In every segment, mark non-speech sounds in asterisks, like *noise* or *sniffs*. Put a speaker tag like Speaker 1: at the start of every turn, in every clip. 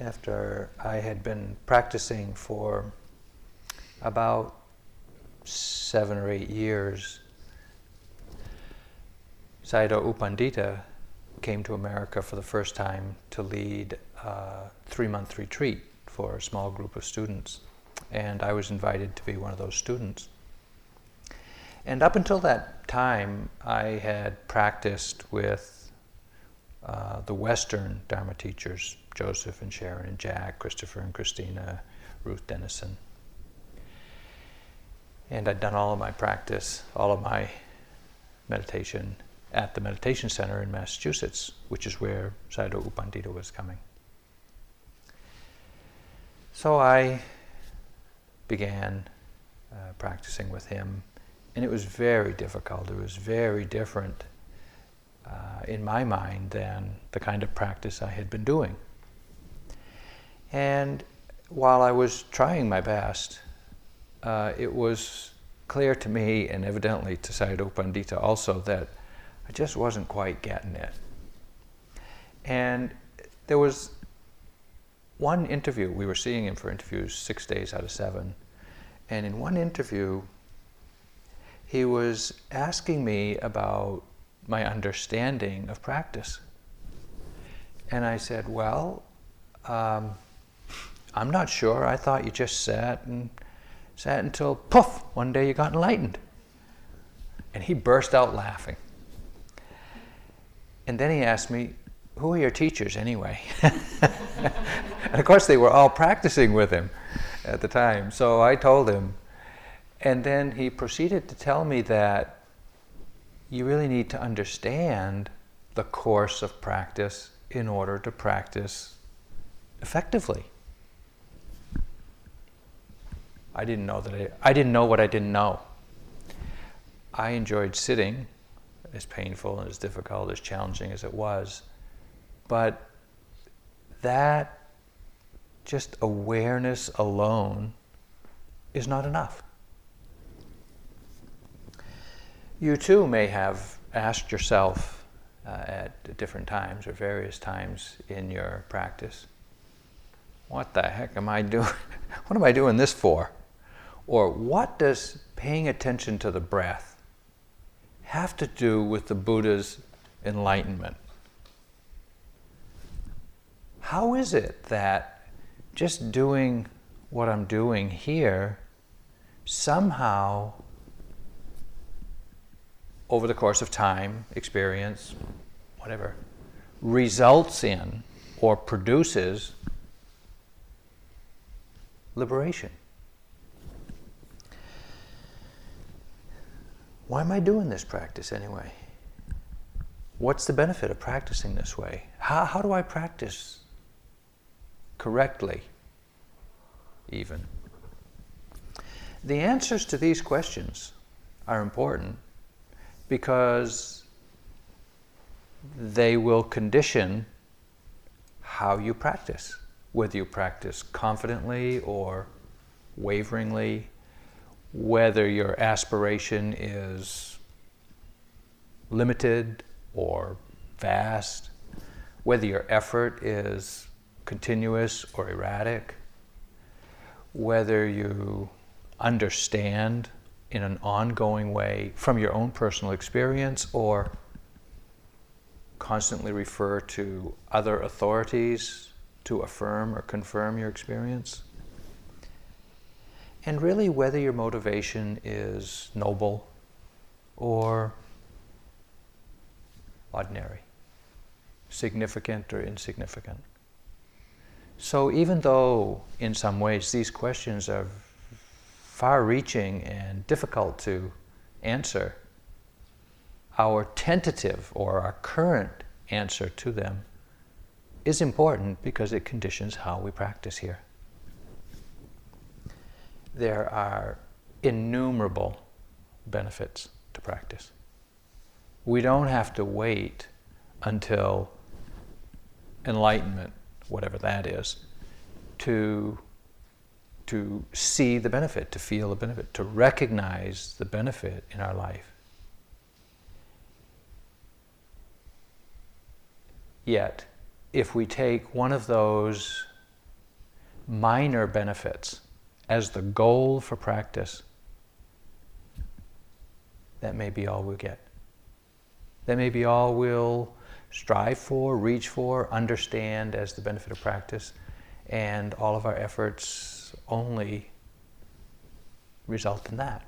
Speaker 1: after I had been practicing for about seven or eight years, Sayadaw U Pandita came to America for the first time to lead a three month retreat for a small group of students. And I was invited to be one of those students. And up until that time, I had practiced with uh, the Western Dharma teachers, Joseph and Sharon and Jack, Christopher and Christina, Ruth Denison. And I'd done all of my practice, all of my meditation at the meditation center in Massachusetts, which is where Sayadaw U Pandita was coming. So I began uh, practicing with him, and it was very difficult. It was very different uh, in my mind than the kind of practice I had been doing. And while I was trying my best, uh, it was clear to me, and evidently to Sayadaw Pandita also, that I just wasn't quite getting it. And there was one interview, we were seeing him for interviews six days out of seven, and in one interview, he was asking me about my understanding of practice. And I said, Well, um, I'm not sure. I thought you just sat and sat until poof, one day you got enlightened. And he burst out laughing. And then he asked me, Who are your teachers anyway? *laughs* and of course, they were all practicing with him at the time. So I told him. And then he proceeded to tell me that you really need to understand the course of practice in order to practice effectively. I didn't know that I, I didn't know what I didn't know. I enjoyed sitting as painful and as difficult, as challenging as it was. But that just awareness alone is not enough. You too may have asked yourself uh, at different times or various times in your practice, what the heck am I doing? *laughs* what am I doing this for? Or what does paying attention to the breath have to do with the Buddha's enlightenment. How is it that just doing what I'm doing here somehow, over the course of time, experience, whatever, results in or produces liberation? Why am I doing this practice anyway? What's the benefit of practicing this way? How, how do I practice correctly, even? The answers to these questions are important because they will condition how you practice, whether you practice confidently or waveringly whether your aspiration is limited or vast, whether your effort is continuous or erratic, whether you understand in an ongoing way from your own personal experience or constantly refer to other authorities to affirm or confirm your experience and really whether your motivation is noble or ordinary, significant or insignificant. So, even though in some ways these questions are far reaching and difficult to answer, our tentative or our current answer to them is important because it conditions how we practice here there are innumerable benefits to practice. We don't have to wait until enlightenment, whatever that is, to, to see the benefit, to feel the benefit, to recognize the benefit in our life. Yet, if we take one of those minor benefits as the goal for practice, that may be all we'll get. That may be all we'll strive for, reach for, understand as the benefit of practice, and all of our efforts only result in that.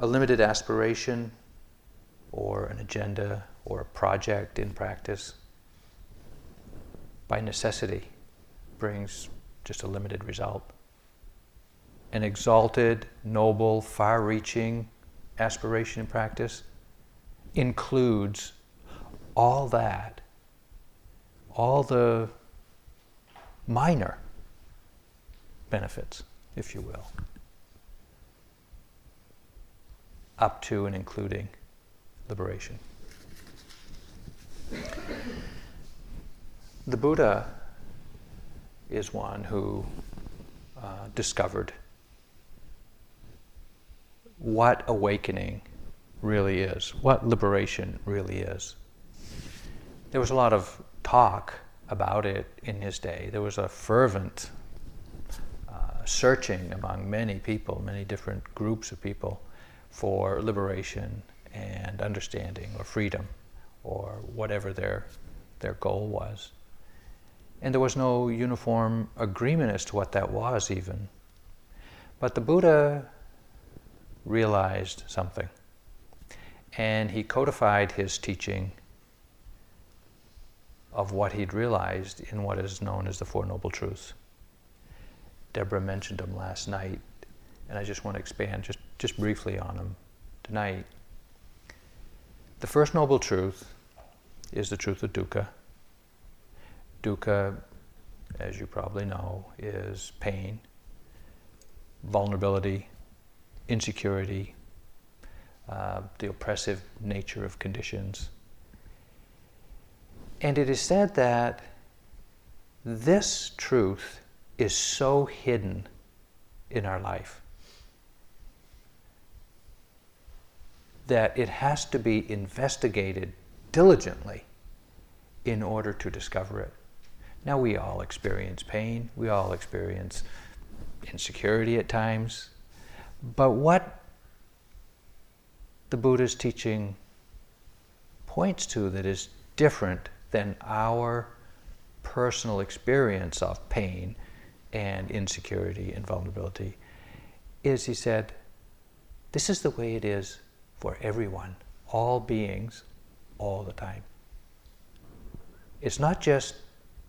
Speaker 1: A limited aspiration or an agenda or a project in practice by necessity brings just a limited result. An exalted, noble, far reaching aspiration and practice includes all that, all the minor benefits, if you will, up to and including liberation. The Buddha is one who uh, discovered what awakening really is, what liberation really is. There was a lot of talk about it in his day. There was a fervent uh, searching among many people, many different groups of people, for liberation and understanding or freedom or whatever their, their goal was. And there was no uniform agreement as to what that was, even. But the Buddha realized something. And he codified his teaching of what he'd realized in what is known as the Four Noble Truths. Deborah mentioned them last night, and I just want to expand just, just briefly on them tonight. The first noble truth is the truth of dukkha. Dukkha, as you probably know, is pain, vulnerability, insecurity, uh, the oppressive nature of conditions. And it is said that this truth is so hidden in our life that it has to be investigated diligently in order to discover it. Now, we all experience pain, we all experience insecurity at times, but what the Buddha's teaching points to that is different than our personal experience of pain and insecurity and vulnerability is, he said, this is the way it is for everyone, all beings, all the time. It's not just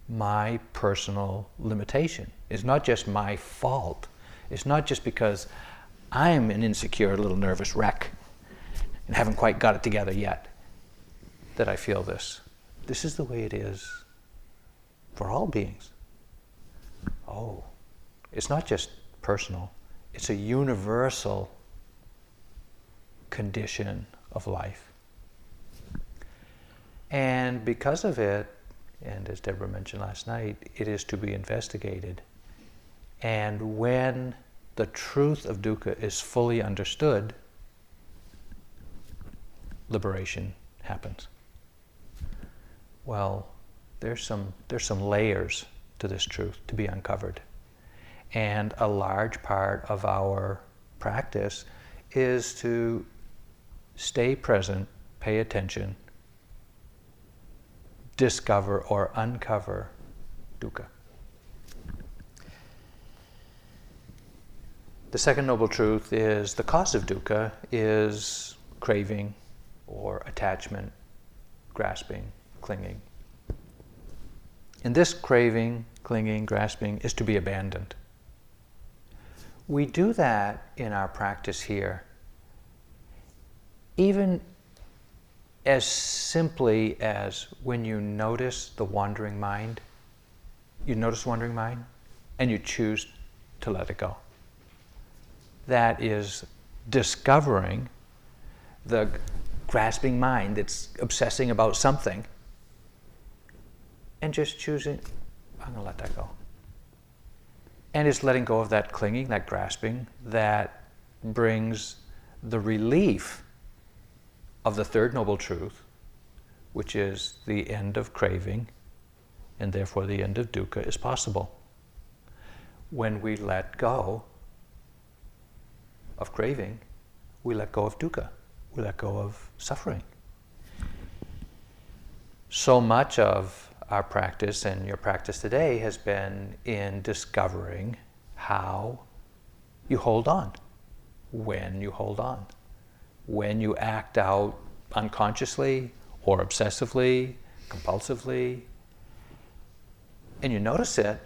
Speaker 1: my personal limitation. It's not just my fault. It's not just because I'm an insecure little nervous wreck and haven't quite got it together yet that I feel this. This is the way it is for all beings. Oh, it's not just personal, it's a universal condition of life. And because of it, and as Deborah mentioned last night, it is to be investigated. And when the truth of dukkha is fully understood, liberation happens. Well, there's some, there's some layers to this truth to be uncovered. And a large part of our practice is to stay present, pay attention, discover or uncover dukkha. The second noble truth is the cause of dukkha is craving or attachment, grasping, clinging. And this craving, clinging, grasping is to be abandoned. We do that in our practice here, even as simply as when you notice the wandering mind, you notice wandering mind, and you choose to let it go that is discovering the grasping mind that's obsessing about something and just choosing, I'm going to let that go. And it's letting go of that clinging, that grasping, that brings the relief of the third noble truth, which is the end of craving and therefore the end of dukkha is possible. When we let go of craving, we let go of dukkha, we let go of suffering. So much of our practice and your practice today has been in discovering how you hold on, when you hold on, when you act out unconsciously or obsessively, compulsively, and you notice it,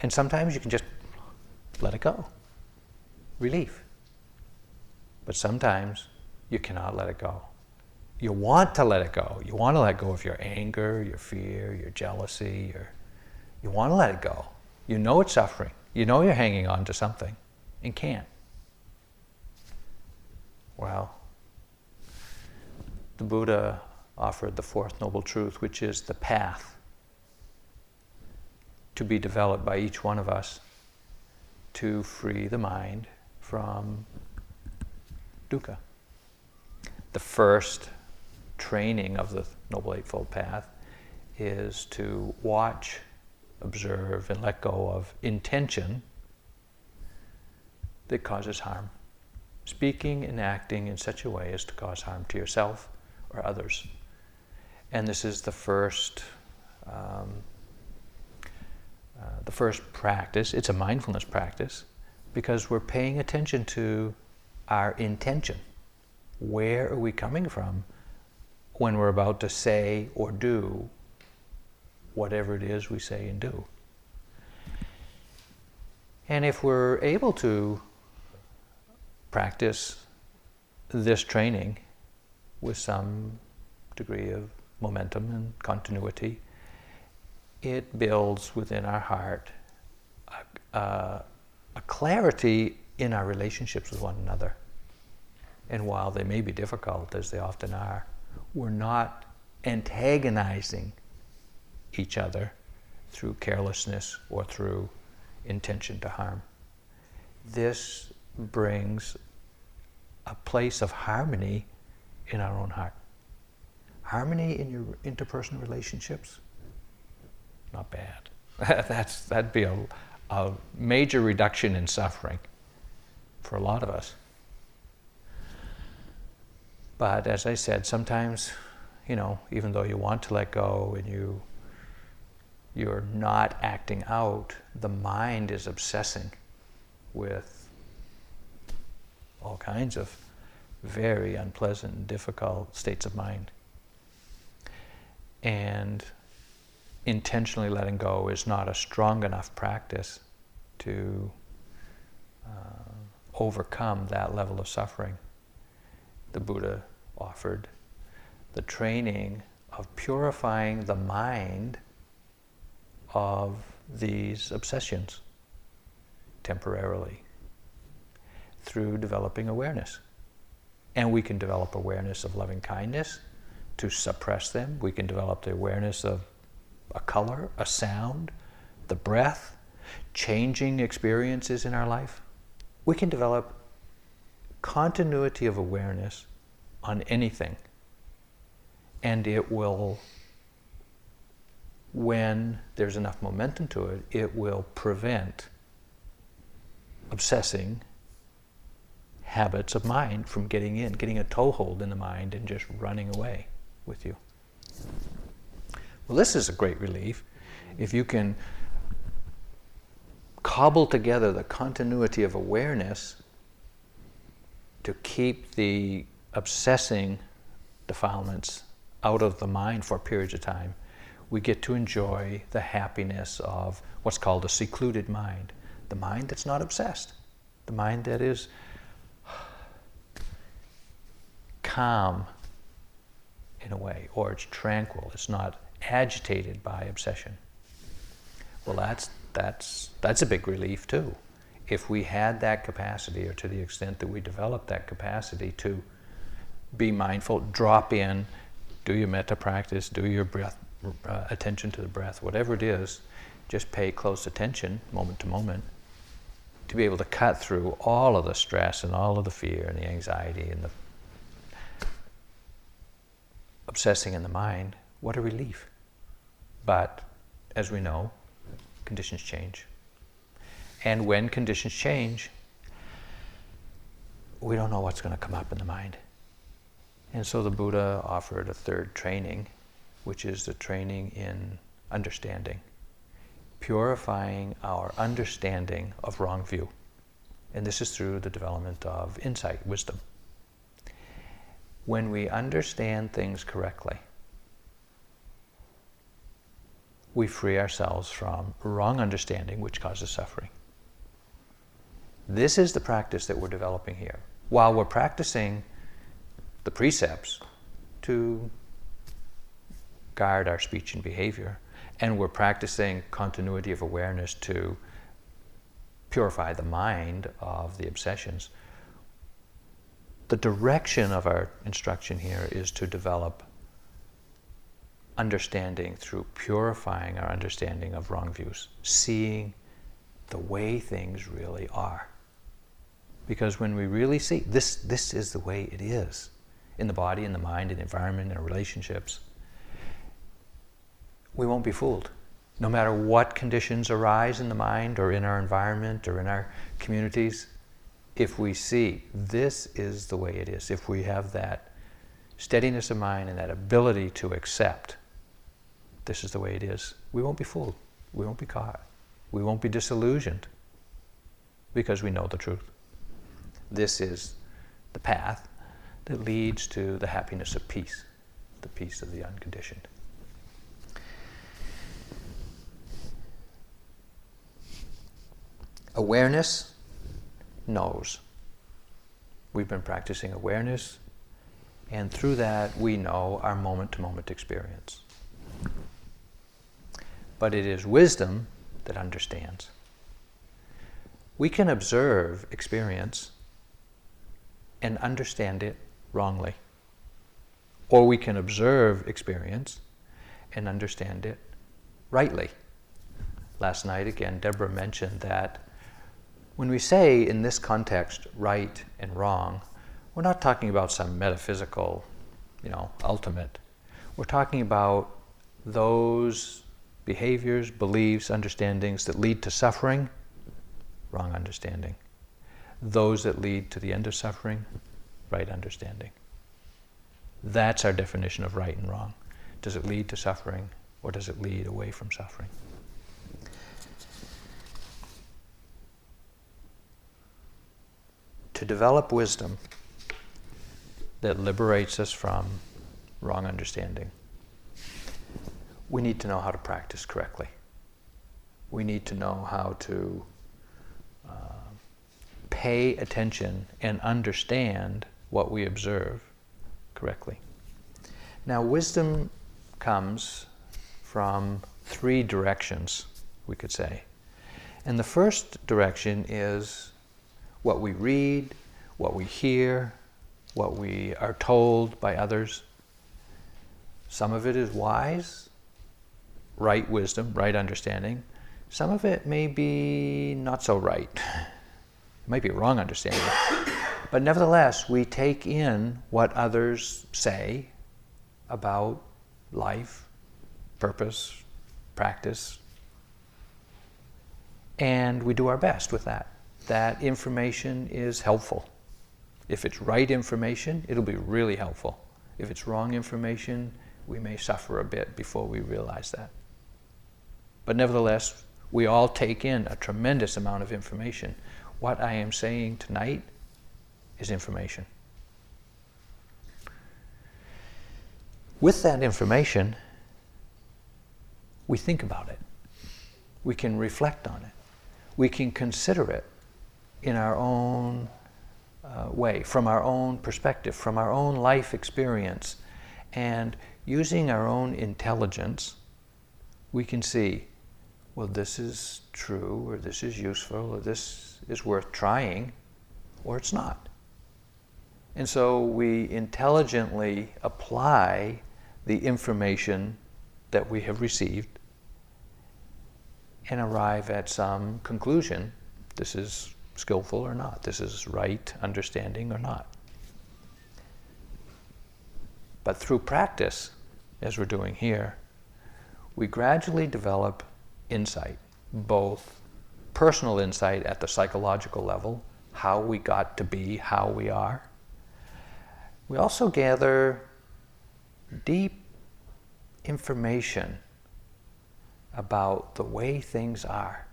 Speaker 1: and sometimes you can just let it go. Relief. But sometimes you cannot let it go. You want to let it go. You want to let go of your anger, your fear, your jealousy, your, you want to let it go. You know it's suffering. You know you're hanging on to something and can't. Well, the Buddha offered the fourth noble truth, which is the path to be developed by each one of us to free the mind from dukkha. The first training of the Noble Eightfold Path is to watch, observe, and let go of intention that causes harm. Speaking and acting in such a way as to cause harm to yourself or others. And this is the first um, uh, the first practice, it's a mindfulness practice, because we're paying attention to our intention. Where are we coming from when we're about to say or do whatever it is we say and do? And if we're able to practice this training with some degree of momentum and continuity, it builds within our heart a, a, a clarity in our relationships with one another. And while they may be difficult, as they often are, we're not antagonizing each other through carelessness or through intention to harm. This brings a place of harmony in our own heart. Harmony in your interpersonal relationships not bad. *laughs* That's, that'd be a, a major reduction in suffering for a lot of us. But as I said, sometimes, you know, even though you want to let go and you you're not acting out, the mind is obsessing with all kinds of very unpleasant and difficult states of mind. And intentionally letting go is not a strong enough practice to uh, overcome that level of suffering. The Buddha offered the training of purifying the mind of these obsessions temporarily through developing awareness. And we can develop awareness of loving kindness to suppress them. We can develop the awareness of a color, a sound, the breath, changing experiences in our life, we can develop continuity of awareness on anything. And it will, when there's enough momentum to it, it will prevent obsessing habits of mind from getting in, getting a toehold in the mind and just running away with you. Well, this is a great relief. If you can cobble together the continuity of awareness to keep the obsessing defilements out of the mind for periods of time, we get to enjoy the happiness of what's called a secluded mind. The mind that's not obsessed, the mind that is calm in a way, or it's tranquil, it's not agitated by obsession. Well, that's, that's, that's a big relief too. If we had that capacity, or to the extent that we develop that capacity to be mindful, drop in, do your metta practice, do your breath, uh, attention to the breath, whatever it is, just pay close attention moment to moment to be able to cut through all of the stress and all of the fear and the anxiety and the obsessing in the mind. What a relief But as we know, conditions change. And when conditions change, we don't know what's going to come up in the mind. And so the Buddha offered a third training, which is the training in understanding, purifying our understanding of wrong view. And this is through the development of insight, wisdom. When we understand things correctly, we free ourselves from wrong understanding, which causes suffering. This is the practice that we're developing here. While we're practicing the precepts to guard our speech and behavior, and we're practicing continuity of awareness to purify the mind of the obsessions. The direction of our instruction here is to develop understanding through purifying our understanding of wrong views, seeing the way things really are. Because when we really see this, this is the way it is in the body, in the mind, in the environment, in our relationships, we won't be fooled. No matter what conditions arise in the mind or in our environment or in our communities, if we see this is the way it is, if we have that steadiness of mind and that ability to accept this is the way it is, we won't be fooled. We won't be caught. We won't be disillusioned because we know the truth. This is the path that leads to the happiness of peace, the peace of the unconditioned. Awareness knows. We've been practicing awareness, and through that, we know our moment to moment experience. But it is wisdom that understands. We can observe experience and understand it wrongly. Or we can observe experience and understand it rightly. Last night, again, Deborah mentioned that when we say in this context right and wrong, we're not talking about some metaphysical, you know, ultimate. We're talking about those behaviors, beliefs, understandings that lead to suffering, wrong understanding those that lead to the end of suffering, right understanding. That's our definition of right and wrong. Does it lead to suffering or does it lead away from suffering? To develop wisdom that liberates us from wrong understanding, we need to know how to practice correctly. We need to know how to uh, pay attention and understand what we observe correctly. Now, wisdom comes from three directions, we could say. And the first direction is what we read, what we hear, what we are told by others. Some of it is wise, right wisdom, right understanding. Some of it may be not so right. *laughs* It might be wrong understanding. but nevertheless, we take in what others say about life, purpose, practice, and we do our best with that. That information is helpful. If it's right information, it'll be really helpful. If it's wrong information, we may suffer a bit before we realize that. But nevertheless, we all take in a tremendous amount of information what I am saying tonight is information. With that information, we think about it. We can reflect on it. We can consider it in our own uh, way, from our own perspective, from our own life experience. And using our own intelligence, we can see, well, this is true, or this is useful, or this is worth trying or it's not. And so we intelligently apply the information that we have received and arrive at some conclusion. This is skillful or not. This is right understanding or not. But through practice, as we're doing here, we gradually develop insight, both personal insight at the psychological level, how we got to be how we are. We also gather deep information about the way things are.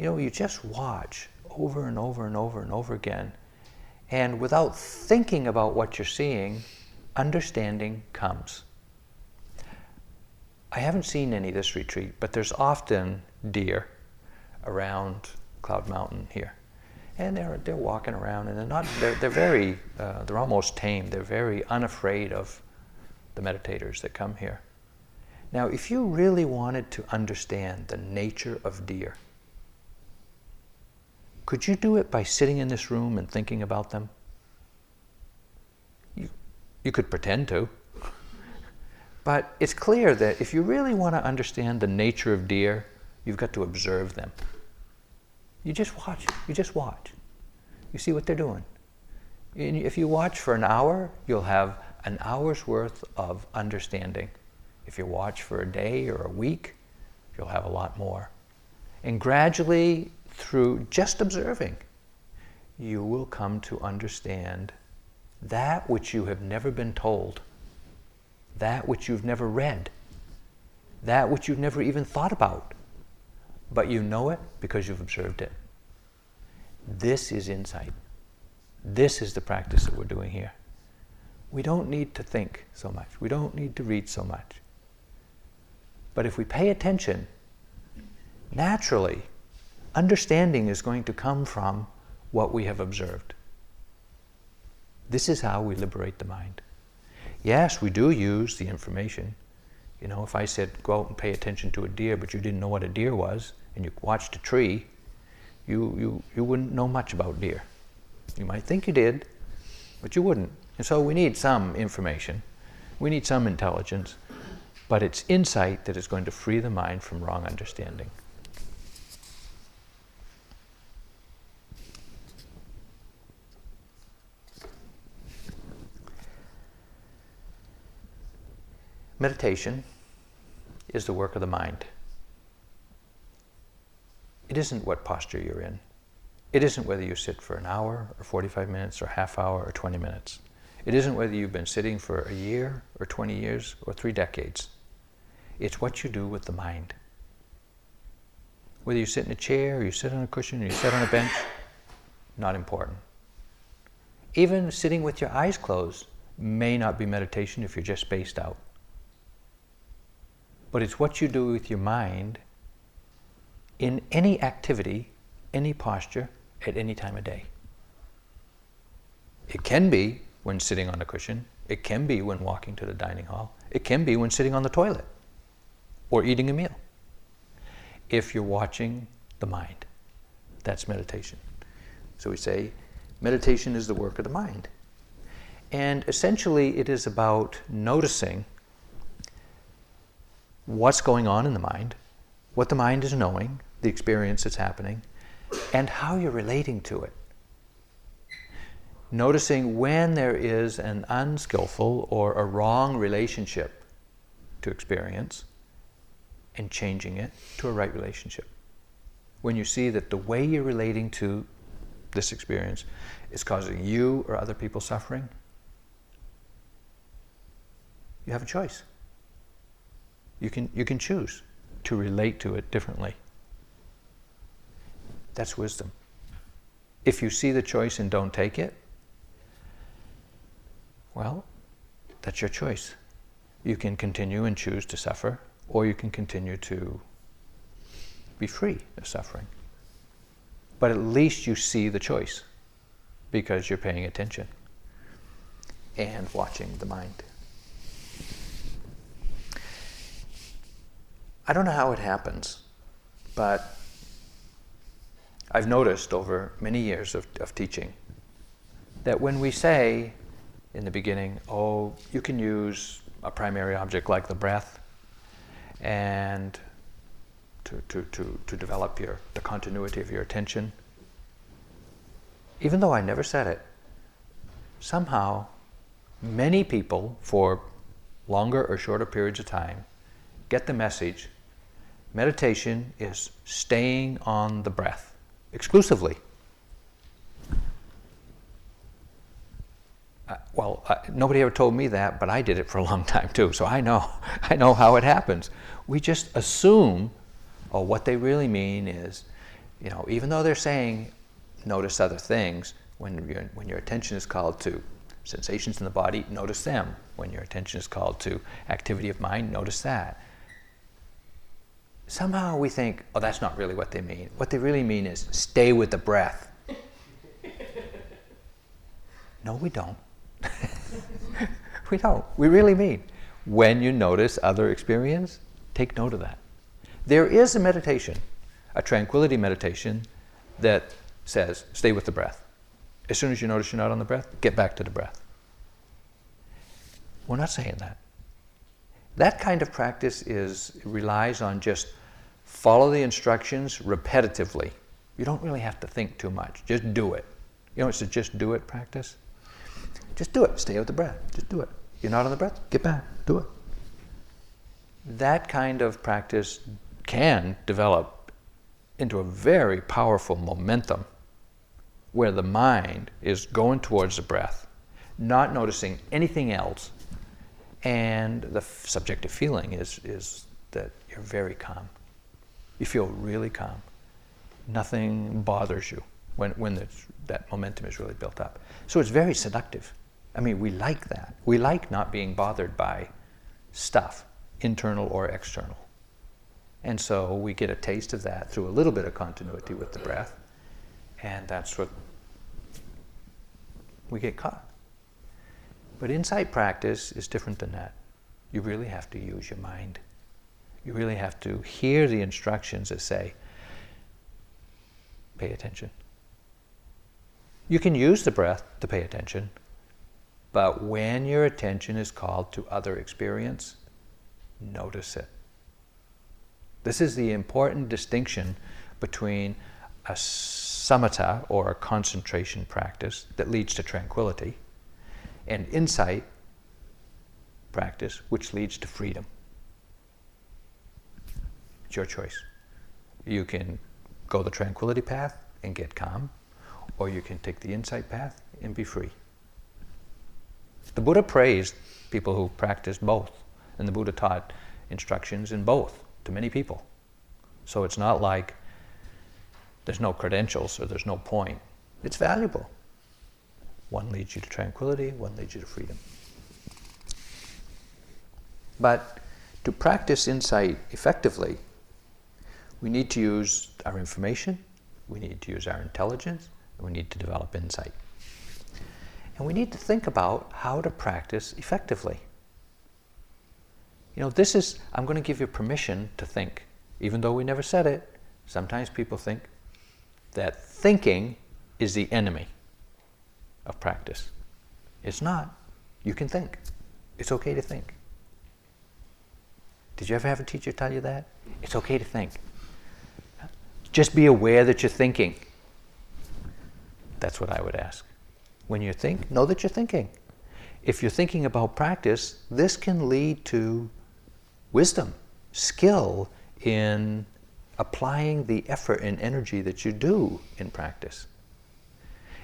Speaker 1: You know, you just watch over and over and over and over again, and without thinking about what you're seeing, understanding comes. I haven't seen any this retreat, but there's often deer around Cloud Mountain here. And they're, they're walking around and they're not, they're, they're very, uh, they're almost tame. They're very unafraid of the meditators that come here. Now, if you really wanted to understand the nature of deer, could you do it by sitting in this room and thinking about them? You, you could pretend to. But it's clear that if you really want to understand the nature of deer, you've got to observe them. You just watch. You just watch. You see what they're doing. And if you watch for an hour, you'll have an hour's worth of understanding. If you watch for a day or a week, you'll have a lot more. And gradually, through just observing, you will come to understand that which you have never been told, that which you've never read, that which you've never even thought about, but you know it because you've observed it. This is insight. This is the practice that we're doing here. We don't need to think so much. We don't need to read so much. But if we pay attention, naturally, understanding is going to come from what we have observed. This is how we liberate the mind. Yes, we do use the information. You know, if I said go out and pay attention to a deer, but you didn't know what a deer was, and you watched a tree, you, you, you wouldn't know much about deer. You might think you did, but you wouldn't. And so we need some information. We need some intelligence, but it's insight that is going to free the mind from wrong understanding. Meditation is the work of the mind. It isn't what posture you're in. It isn't whether you sit for an hour or 45 minutes or half hour or 20 minutes. It isn't whether you've been sitting for a year or 20 years or three decades. It's what you do with the mind. Whether you sit in a chair or you sit on a cushion or you sit on a bench, not important. Even sitting with your eyes closed may not be meditation if you're just spaced out but it's what you do with your mind in any activity, any posture, at any time of day. It can be when sitting on a cushion, it can be when walking to the dining hall, it can be when sitting on the toilet or eating a meal. If you're watching the mind, that's meditation. So we say meditation is the work of the mind. And essentially, it is about noticing what's going on in the mind, what the mind is knowing, the experience that's happening, and how you're relating to it. Noticing when there is an unskillful or a wrong relationship to experience and changing it to a right relationship. When you see that the way you're relating to this experience is causing you or other people suffering, you have a choice. You can, you can choose to relate to it differently. That's wisdom. If you see the choice and don't take it, well, that's your choice. You can continue and choose to suffer, or you can continue to be free of suffering. But at least you see the choice because you're paying attention and watching the mind. I don't know how it happens, but I've noticed over many years of, of teaching that when we say in the beginning, oh, you can use a primary object like the breath and to, to, to, to develop your, the continuity of your attention, even though I never said it, somehow many people for longer or shorter periods of time get the message. Meditation is staying on the breath exclusively. Uh, well, uh, nobody ever told me that, but I did it for a long *laughs* time too, so I know, *laughs* I know how it happens. We just assume, oh, what they really mean is, you know, even though they're saying notice other things, when, when your attention is called to sensations in the body, notice them. When your attention is called to activity of mind, notice that. Somehow we think, oh, that's not really what they mean. What they really mean is stay with the breath. *laughs* no, we don't. *laughs* we don't. We really mean when you notice other experience, take note of that. There is a meditation, a tranquility meditation, that says stay with the breath. As soon as you notice you're not on the breath, get back to the breath. We're not saying that. That kind of practice is relies on just follow the instructions repetitively. You don't really have to think too much. Just do it. You know, it's a just do it practice. Just do it. Stay with the breath. Just do it. You're not on the breath? Get back. Do it. That kind of practice can develop into a very powerful momentum where the mind is going towards the breath, not noticing anything else, and the subjective feeling is, is that you're very calm. You feel really calm. Nothing bothers you when, when that momentum is really built up. So it's very seductive. I mean, we like that. We like not being bothered by stuff, internal or external. And so we get a taste of that through a little bit of continuity with the breath, and that's what we get caught. But insight practice is different than that. You really have to use your mind. You really have to hear the instructions that say, pay attention. You can use the breath to pay attention, but when your attention is called to other experience, notice it. This is the important distinction between a samatha or a concentration practice that leads to tranquility and insight practice which leads to freedom. It's your choice. You can go the tranquility path and get calm, or you can take the insight path and be free. The Buddha praised people who practiced both, and the Buddha taught instructions in both to many people. So it's not like there's no credentials or there's no point. It's valuable. One leads you to tranquility, one leads you to freedom. But to practice insight effectively, we need to use our information, we need to use our intelligence, and we need to develop insight. And we need to think about how to practice effectively. You know, this is, I'm going to give you permission to think. Even though we never said it, sometimes people think that thinking is the enemy of practice. It's not. You can think. It's okay to think. Did you ever have a teacher tell you that? It's okay to think. Just be aware that you're thinking. That's what I would ask. When you think, know that you're thinking. If you're thinking about practice, this can lead to wisdom, skill in applying the effort and energy that you do in practice.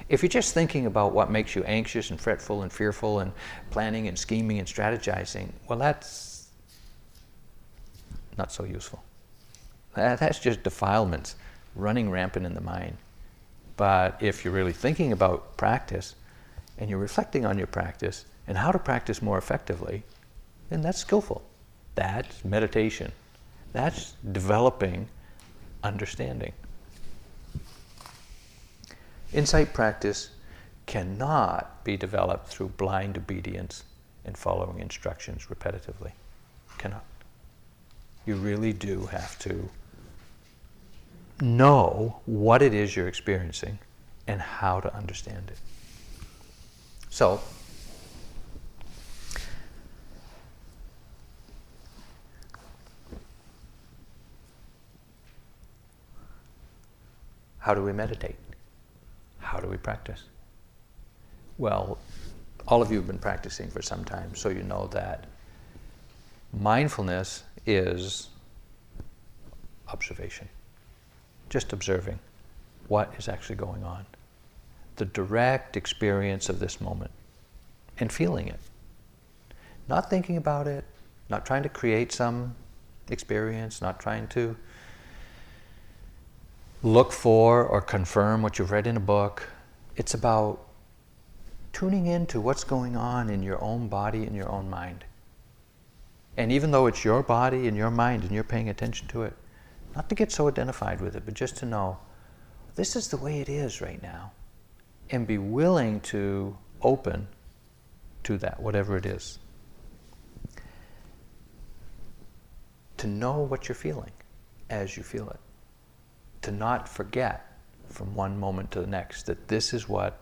Speaker 1: If you're just thinking about what makes you anxious and fretful and fearful and planning and scheming and strategizing, well, that's not so useful. That's just defilements running rampant in the mind. But if you're really thinking about practice and you're reflecting on your practice and how to practice more effectively, then that's skillful. That's meditation. That's developing understanding. Insight practice cannot be developed through blind obedience and following instructions repetitively. Cannot. You really do have to know what it is you're experiencing and how to understand it. So, how do we meditate? How do we practice? Well, all of you have been practicing for some time, so you know that mindfulness is observation, just observing what is actually going on, the direct experience of this moment, and feeling it. Not thinking about it, not trying to create some experience, not trying to look for or confirm what you've read in a book. It's about tuning into what's going on in your own body and your own mind. And even though it's your body and your mind and you're paying attention to it, not to get so identified with it, but just to know this is the way it is right now. And be willing to open to that, whatever it is. To know what you're feeling as you feel it. To not forget from one moment to the next that this is what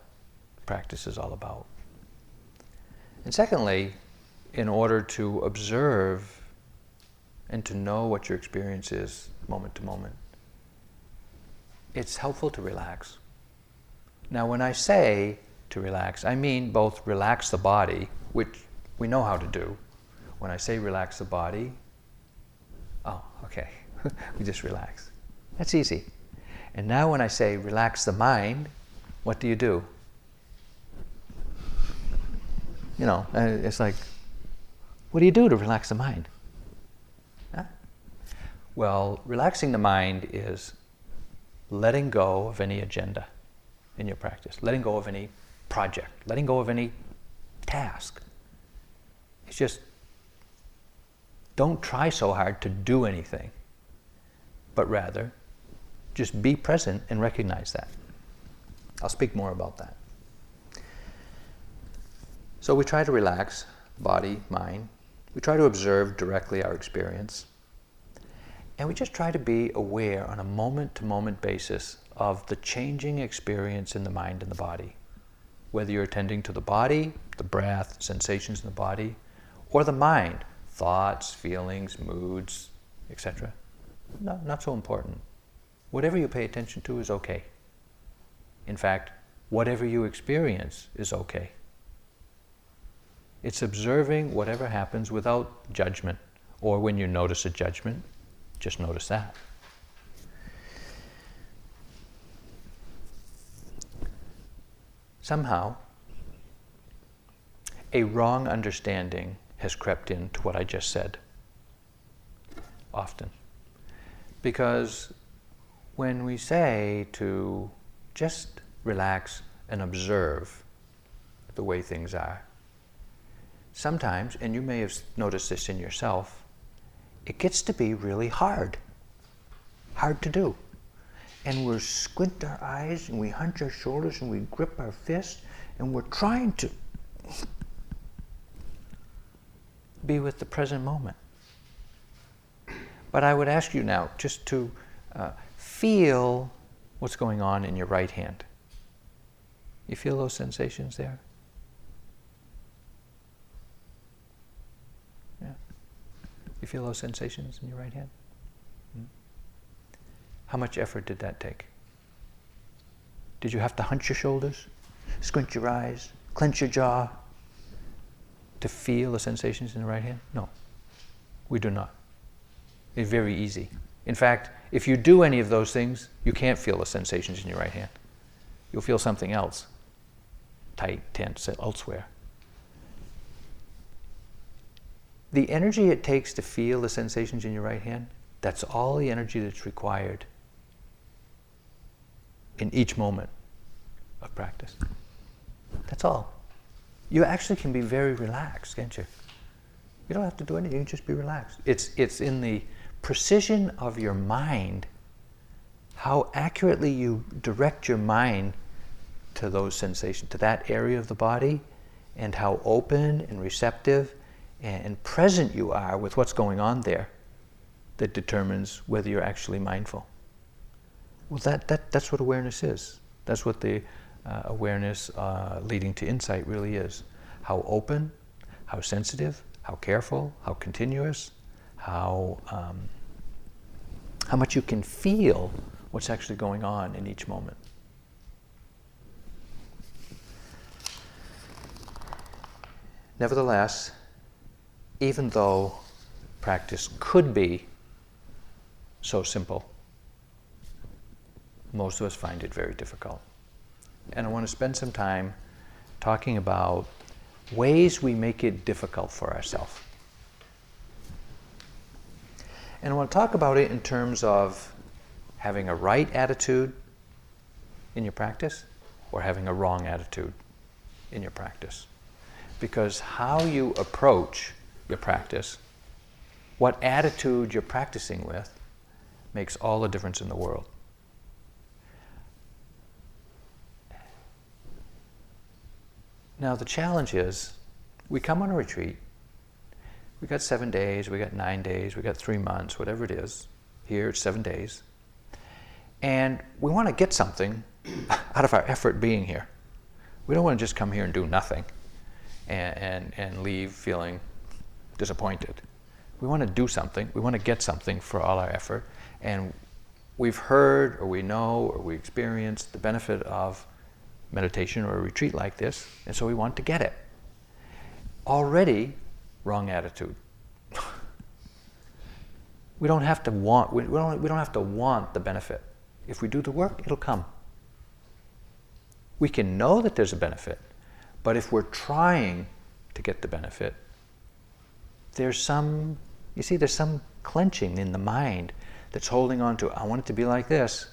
Speaker 1: practice is all about. And secondly, in order to observe and to know what your experience is moment to moment, it's helpful to relax. Now, when I say to relax, I mean both relax the body, which we know how to do. When I say relax the body, oh, okay, *laughs* we just relax. That's easy. And now, when I say relax the mind, what do you do? You know, uh, it's like, what do you do to relax the mind? Well, relaxing the mind is letting go of any agenda in your practice, letting go of any project, letting go of any task. It's just don't try so hard to do anything, but rather just be present and recognize that. I'll speak more about that. So we try to relax body, mind. We try to observe directly our experience. And we just try to be aware on a moment to moment basis of the changing experience in the mind and the body. Whether you're attending to the body, the breath, sensations in the body, or the mind, thoughts, feelings, moods, etc. No, not so important. Whatever you pay attention to is okay. In fact, whatever you experience is okay. It's observing whatever happens without judgment. Or when you notice a judgment, just notice that. Somehow, a wrong understanding has crept into what I just said. Often. Because when we say to just relax and observe the way things are, sometimes, and you may have noticed this in yourself, it gets to be really hard. Hard to do. And we squint our eyes and we hunch our shoulders and we grip our fists and we're trying to be with the present moment. But I would ask you now just to uh, feel what's going on in your right hand. You feel those sensations there? You feel those sensations in your right hand? Hmm? How much effort did that take? Did you have to hunch your shoulders, squint your eyes, clench your jaw to feel the sensations in the right hand? No, we do not. It's very easy. In fact, if you do any of those things, you can't feel the sensations in your right hand. You'll feel something else, tight, tense, elsewhere. The energy it takes to feel the sensations in your right hand, that's all the energy that's required in each moment of practice. That's all. You actually can be very relaxed, can't you? You don't have to do anything, you just be relaxed. It's, it's in the precision of your mind, how accurately you direct your mind to those sensations, to that area of the body, and how open and receptive and present you are with what's going on there that determines whether you're actually mindful. Well, that, that, that's what awareness is. That's what the uh, awareness uh, leading to insight really is. How open, how sensitive, how careful, how continuous, how, um, how much you can feel what's actually going on in each moment. Nevertheless, even though practice could be so simple, most of us find it very difficult. And I want to spend some time talking about ways we make it difficult for ourselves. And I want to talk about it in terms of having a right attitude in your practice or having a wrong attitude in your practice. Because how you approach your practice, what attitude you're practicing with, makes all the difference in the world. Now, the challenge is we come on a retreat. We got seven days, we got nine days, we got three months, whatever it is. Here it's seven days. And we want to get something *coughs* out of our effort being here. We don't want to just come here and do nothing and, and, and leave feeling disappointed. We want to do something, we want to get something for all our effort. And we've heard, or we know, or we experienced the benefit of meditation or a retreat like this, and so we want to get it. Already, wrong attitude. *laughs* we don't have to want, we, we, don't, we don't have to want the benefit. If we do the work, it'll come. We can know that there's a benefit, but if we're trying to get the benefit, there's some, you see, there's some clenching in the mind that's holding on to, I want it to be like this.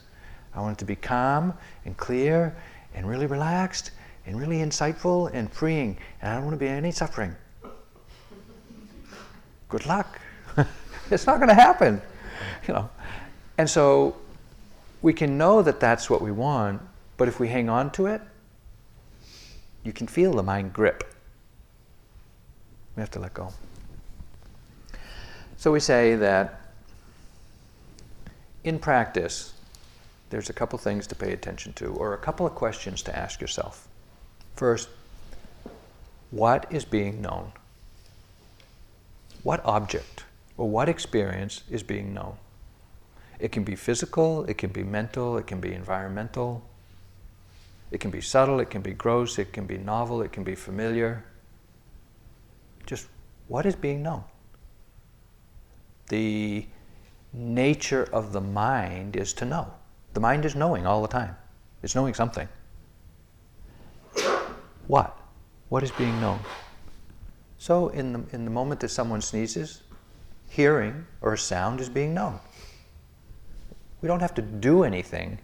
Speaker 1: I want it to be calm and clear and really relaxed and really insightful and freeing. And I don't want to be any suffering. Good luck. *laughs* it's not going to happen. You know. And so we can know that that's what we want, but if we hang on to it, you can feel the mind grip. We have to let go. So we say that in practice, there's a couple things to pay attention to, or a couple of questions to ask yourself. First, what is being known? What object or what experience is being known? It can be physical, it can be mental, it can be environmental, it can be subtle, it can be gross, it can be novel, it can be familiar. Just what is being known? The nature of the mind is to know. The mind is knowing all the time. It's knowing something. What? What is being known? So, in the, in the moment that someone sneezes, hearing or sound is being known. We don't have to do anything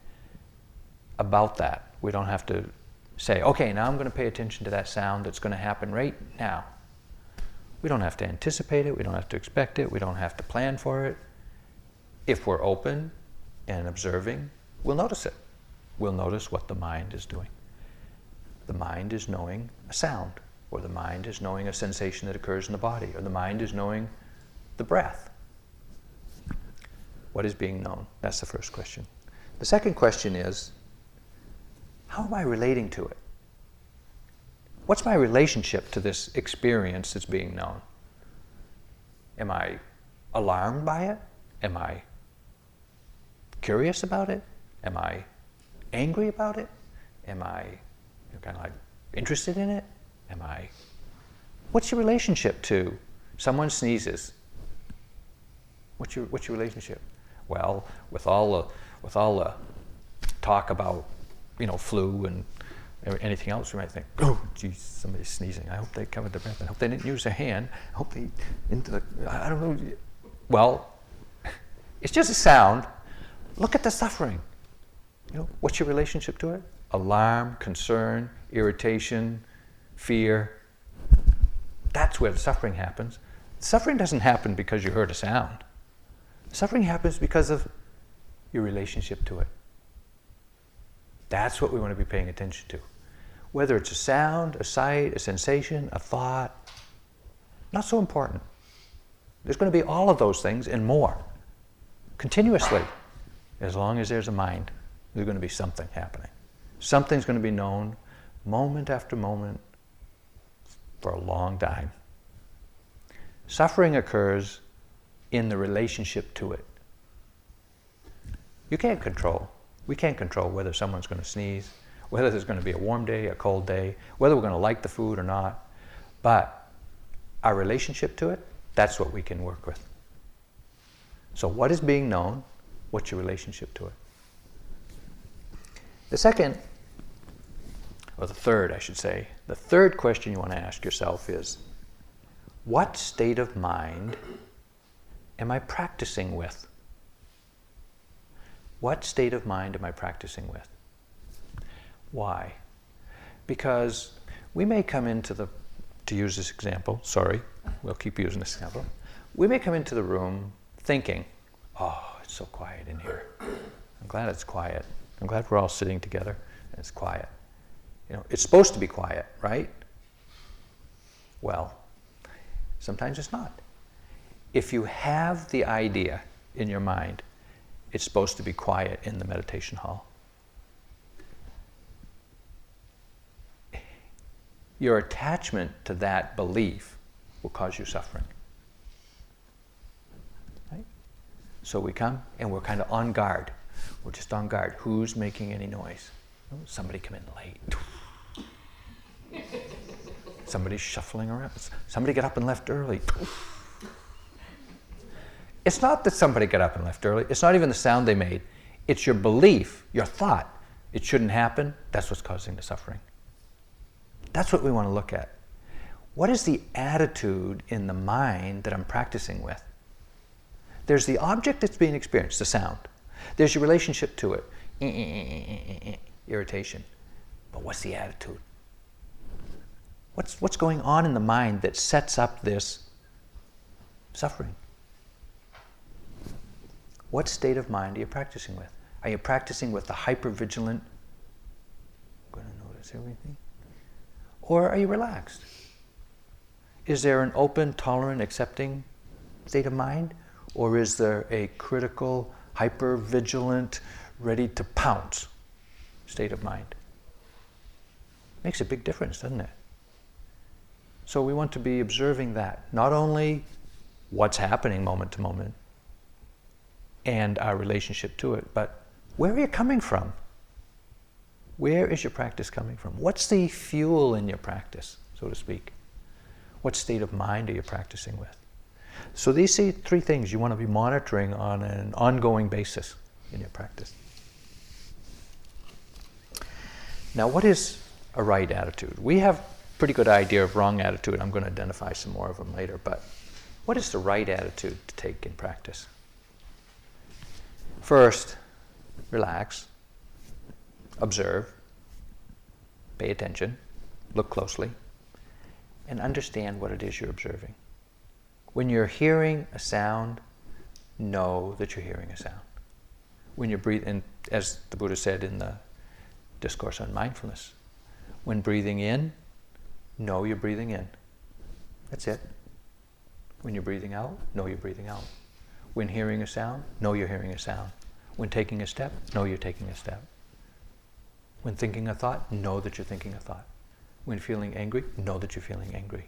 Speaker 1: about that. We don't have to say, okay, now I'm going to pay attention to that sound that's going to happen right now. We don't have to anticipate it. We don't have to expect it. We don't have to plan for it. If we're open and observing, we'll notice it. We'll notice what the mind is doing. The mind is knowing a sound, or the mind is knowing a sensation that occurs in the body, or the mind is knowing the breath. What is being known? That's the first question. The second question is how am I relating to it? What's my relationship to this experience that's being known? Am I alarmed by it? Am I curious about it? Am I angry about it? Am I you know, kind of like interested in it? Am I? What's your relationship to someone sneezes? What's your what's your relationship? Well, with all the with all the talk about you know flu and anything else, you might think, oh, geez, somebody's sneezing. I hope they covered their breath. I hope they didn't use their hand. I hope they into the. I don't know. Well, *laughs* it's just a sound. Look at the suffering. You know, what's your relationship to it? Alarm, concern, irritation, fear. That's where the suffering happens. Suffering doesn't happen because you heard a sound. Suffering happens because of your relationship to it. That's what we want to be paying attention to. Whether it's a sound, a sight, a sensation, a thought, not so important. There's going to be all of those things and more continuously as long as there's a mind, there's going to be something happening. Something's going to be known moment after moment for a long time. Suffering occurs in the relationship to it. You can't control. We can't control whether someone's going to sneeze, whether there's going to be a warm day, a cold day, whether we're going to like the food or not. But our relationship to it, that's what we can work with. So, what is being known? What's your relationship to it? The second, or the third, I should say, the third question you want to ask yourself is what state of mind am I practicing with? What state of mind am I practicing with? Why? Because we may come into the, to use this example, sorry, we'll keep using this example. We may come into the room thinking, oh, it's so quiet in here. I'm glad it's quiet. I'm glad we're all sitting together and it's quiet. You know, it's supposed to be quiet, right? Well, sometimes it's not. If you have the idea in your mind, it's supposed to be quiet in the meditation hall. Your attachment to that belief will cause you suffering. Right? So we come and we're kind of on guard. We're just on guard. Who's making any noise? Oh, somebody come in late. *laughs* Somebody's shuffling around. Somebody get up and left early. It's not that somebody got up and left early. It's not even the sound they made. It's your belief, your thought. It shouldn't happen. That's what's causing the suffering. That's what we want to look at. What is the attitude in the mind that I'm practicing with? There's the object that's being experienced, the sound. There's your relationship to it, eh, eh, eh, irritation. But what's the attitude? What's, what's going on in the mind that sets up this suffering? What state of mind are you practicing with? Are you practicing with the hyper-vigilant, going to notice everything? Or are you relaxed? Is there an open, tolerant, accepting state of mind? Or is there a critical, hyper-vigilant, ready to pounce state of mind? Makes a big difference, doesn't it? So we want to be observing that, not only what's happening moment to moment and our relationship to it, but where are you coming from? Where is your practice coming from? What's the fuel in your practice, so to speak? What state of mind are you practicing with? So these three things you want to be monitoring on an ongoing basis in your practice. Now, what is a right attitude? We have pretty good idea of wrong attitude. I'm going to identify some more of them later. But what is the right attitude to take in practice? First, relax, observe, pay attention, look closely, and understand what it is you're observing. When you're hearing a sound, know that you're hearing a sound. When you're breathing, as the Buddha said in the Discourse on Mindfulness, when breathing in, know you're breathing in. That's it. When you're breathing out, know you're breathing out. When hearing a sound, know you're hearing a sound. When taking a step, know you're taking a step. When thinking a thought, know that you're thinking a thought. When feeling angry, know that you're feeling angry.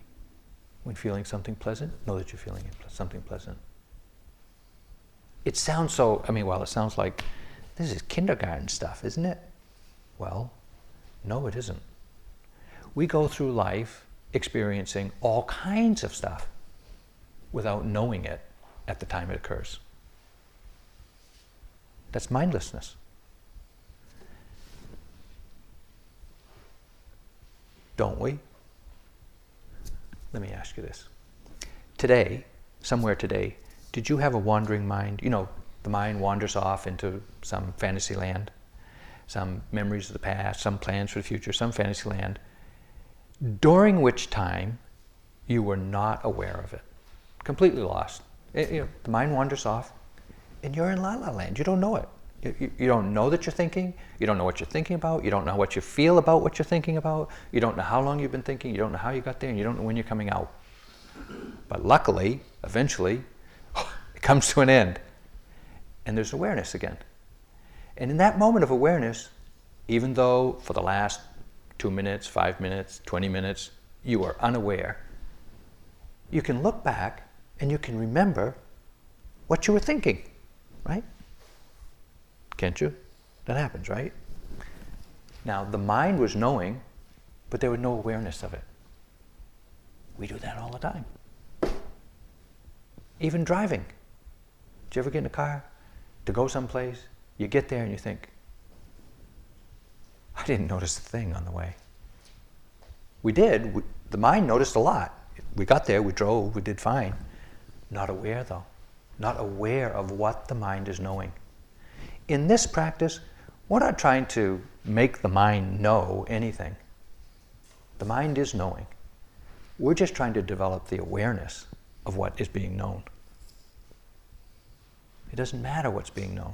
Speaker 1: When feeling something pleasant, know that you're feeling something pleasant. It sounds so, I mean, well, it sounds like this is kindergarten stuff, isn't it? Well, no, it isn't we go through life experiencing all kinds of stuff without knowing it at the time it occurs. That's mindlessness. Don't we? Let me ask you this. Today, somewhere today, did you have a wandering mind? You know, the mind wanders off into some fantasy land, some memories of the past, some plans for the future, some fantasy land during which time you were not aware of it, completely lost. It, you know, the mind wanders off, and you're in la la land. You don't know it. You, don't know that you're thinking. You don't know what you're thinking about. You don't know what you feel about what you're thinking about. You don't know how long you've been thinking. You don't know how you got there, and you don't know when you're coming out. But luckily, eventually, *laughs* it comes to an end, and there's awareness again. And in that moment of awareness, even though for the last two minutes, five minutes, 20 minutes, you are unaware, you can look back and you can remember what you were thinking, right? Can't you? That happens, right? Now, the mind was knowing, but there was no awareness of it. We do that all the time. Even driving. Did you ever get in a car to go someplace? You get there and you think, I didn't notice a thing on the way. We did. We, the mind noticed a lot. We got there, we drove, we did fine. Not aware though. Not aware of what the mind is knowing. In this practice, we're not trying to make the mind know anything. The mind is knowing. We're just trying to develop the awareness of what is being known. It doesn't matter what's being known.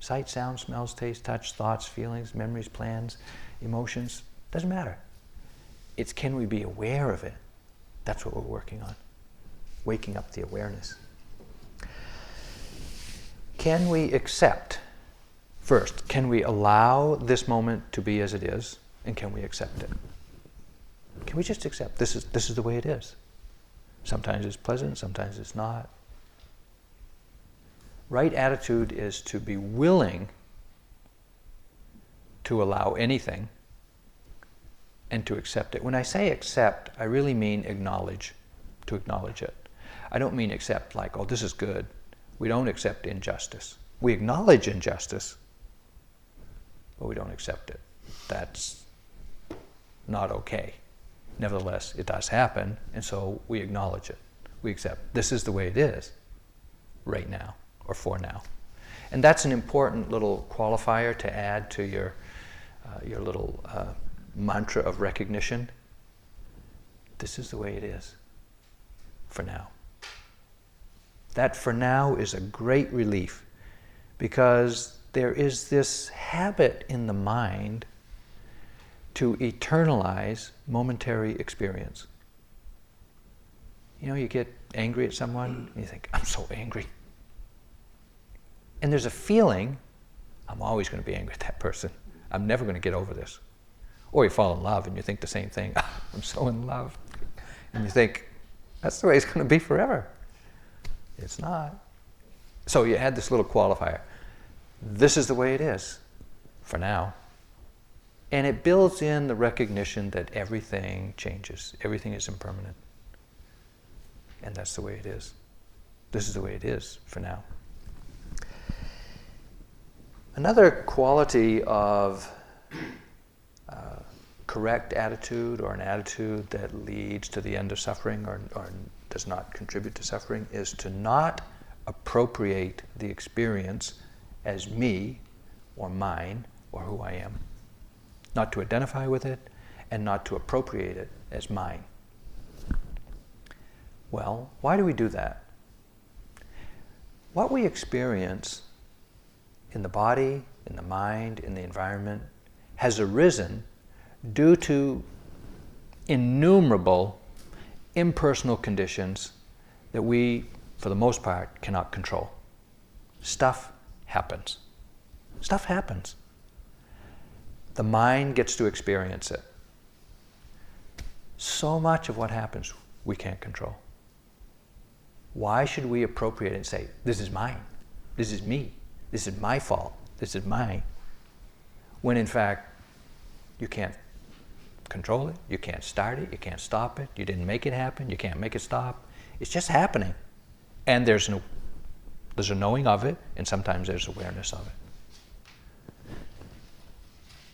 Speaker 1: Sight, sound, smells, taste, touch, thoughts, feelings, memories, plans, emotions, doesn't matter. It's can we be aware of it? That's what we're working on. Waking up the awareness. Can we accept, first, can we allow this moment to be as it is, and can we accept it? Can we just accept this is, this is the way it is? Sometimes it's pleasant, sometimes it's not. Right attitude is to be willing to allow anything and to accept it. When I say accept, I really mean acknowledge, to acknowledge it. I don't mean accept like, oh, this is good. We don't accept injustice. We acknowledge injustice, but we don't accept it. That's not okay. Nevertheless, it does happen, and so we acknowledge it. We accept this is the way it is right now or for now. And that's an important little qualifier to add to your, uh, your little uh, mantra of recognition. This is the way it is for now. That for now is a great relief because there is this habit in the mind to eternalize momentary experience. You know, you get angry at someone, and you think, I'm so angry. And there's a feeling, I'm always going to be angry at that person. I'm never going to get over this. Or you fall in love and you think the same thing, ah, I'm so in love. And you think, that's the way it's going to be forever. It's not. So you add this little qualifier. This is the way it is for now. And it builds in the recognition that everything changes, everything is impermanent. And that's the way it is. This is the way it is for now. Another quality of uh, correct attitude or an attitude that leads to the end of suffering or, or does not contribute to suffering is to not appropriate the experience as me or mine or who I am not to identify with it, and not to appropriate it as mine. Well, why do we do that? What we experience in the body, in the mind, in the environment has arisen due to innumerable impersonal conditions that we, for the most part, cannot control. Stuff happens. Stuff happens. The mind gets to experience it. So much of what happens we can't control. Why should we appropriate and say, this is mine, this is me, this is my fault, this is mine, when in fact you can't control it, you can't start it, you can't stop it, you didn't make it happen, you can't make it stop. It's just happening. And there's no there's a knowing of it, and sometimes there's awareness of it.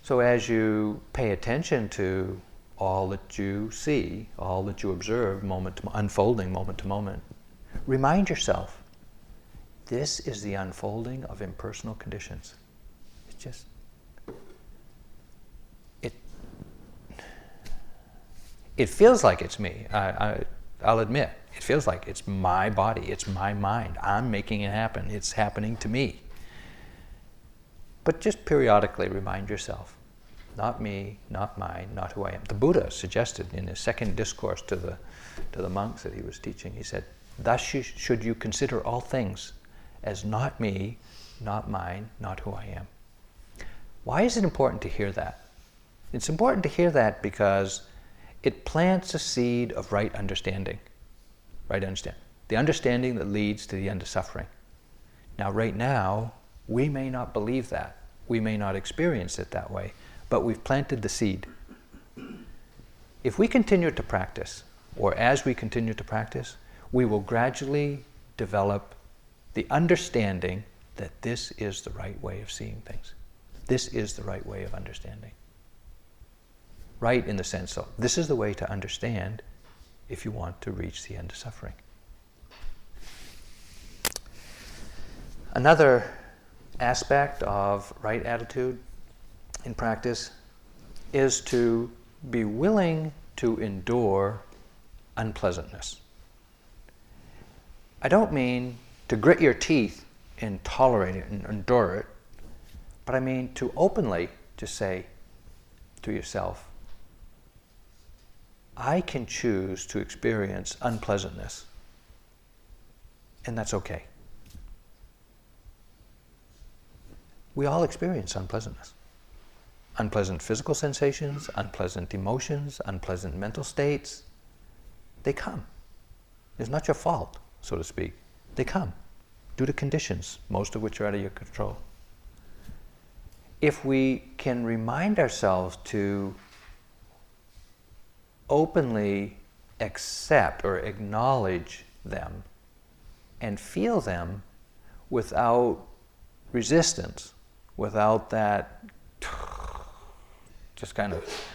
Speaker 1: So as you pay attention to all that you see, all that you observe, moment to unfolding, moment to moment, remind yourself, this is the unfolding of impersonal conditions. It's just it. It feels like it's me. I, I, I'll admit, it feels like it's my body, it's my mind. I'm making it happen. It's happening to me. But just periodically remind yourself not me, not mine, not who I am. The Buddha suggested in his second discourse to the, to the monks that he was teaching, he said, Thus should you consider all things as not me, not mine, not who I am. Why is it important to hear that? It's important to hear that because it plants a seed of right understanding. Right understanding. The understanding that leads to the end of suffering. Now, right now, we may not believe that we may not experience it that way, but we've planted the seed. If we continue to practice, or as we continue to practice, we will gradually develop the understanding that this is the right way of seeing things. This is the right way of understanding. Right in the sense of this is the way to understand if you want to reach the end of suffering. Another aspect of right attitude in practice is to be willing to endure unpleasantness. I don't mean to grit your teeth and tolerate it and endure it, but I mean to openly just say to yourself, I can choose to experience unpleasantness, and that's okay. We all experience unpleasantness. Unpleasant physical sensations, unpleasant emotions, unpleasant mental states, they come. It's not your fault, so to speak. They come due to conditions, most of which are out of your control. If we can remind ourselves to openly accept or acknowledge them and feel them without resistance, without that *sniffs* just kind of,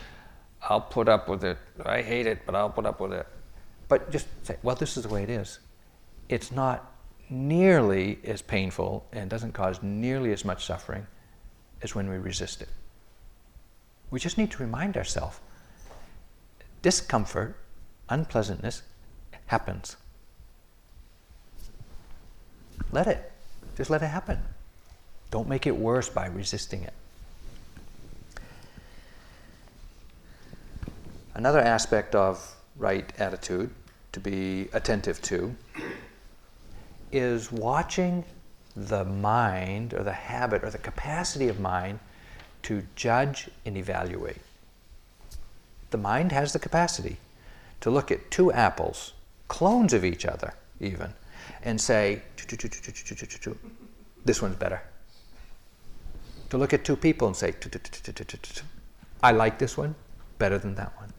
Speaker 1: I'll put up with it. I hate it, but I'll put up with it. But just say, well, this is the way it is. It's not nearly as painful and doesn't cause nearly as much suffering as when we resist it. We just need to remind ourselves discomfort, unpleasantness happens. Let it. Just let it happen. Don't make it worse by resisting it. Another aspect of right attitude to be attentive to is watching the mind or the habit or the capacity of mind to judge and evaluate. The mind has the capacity to look at two apples, clones of each other even, and say, this one's better. To look at two people and say, I like this one better than that one.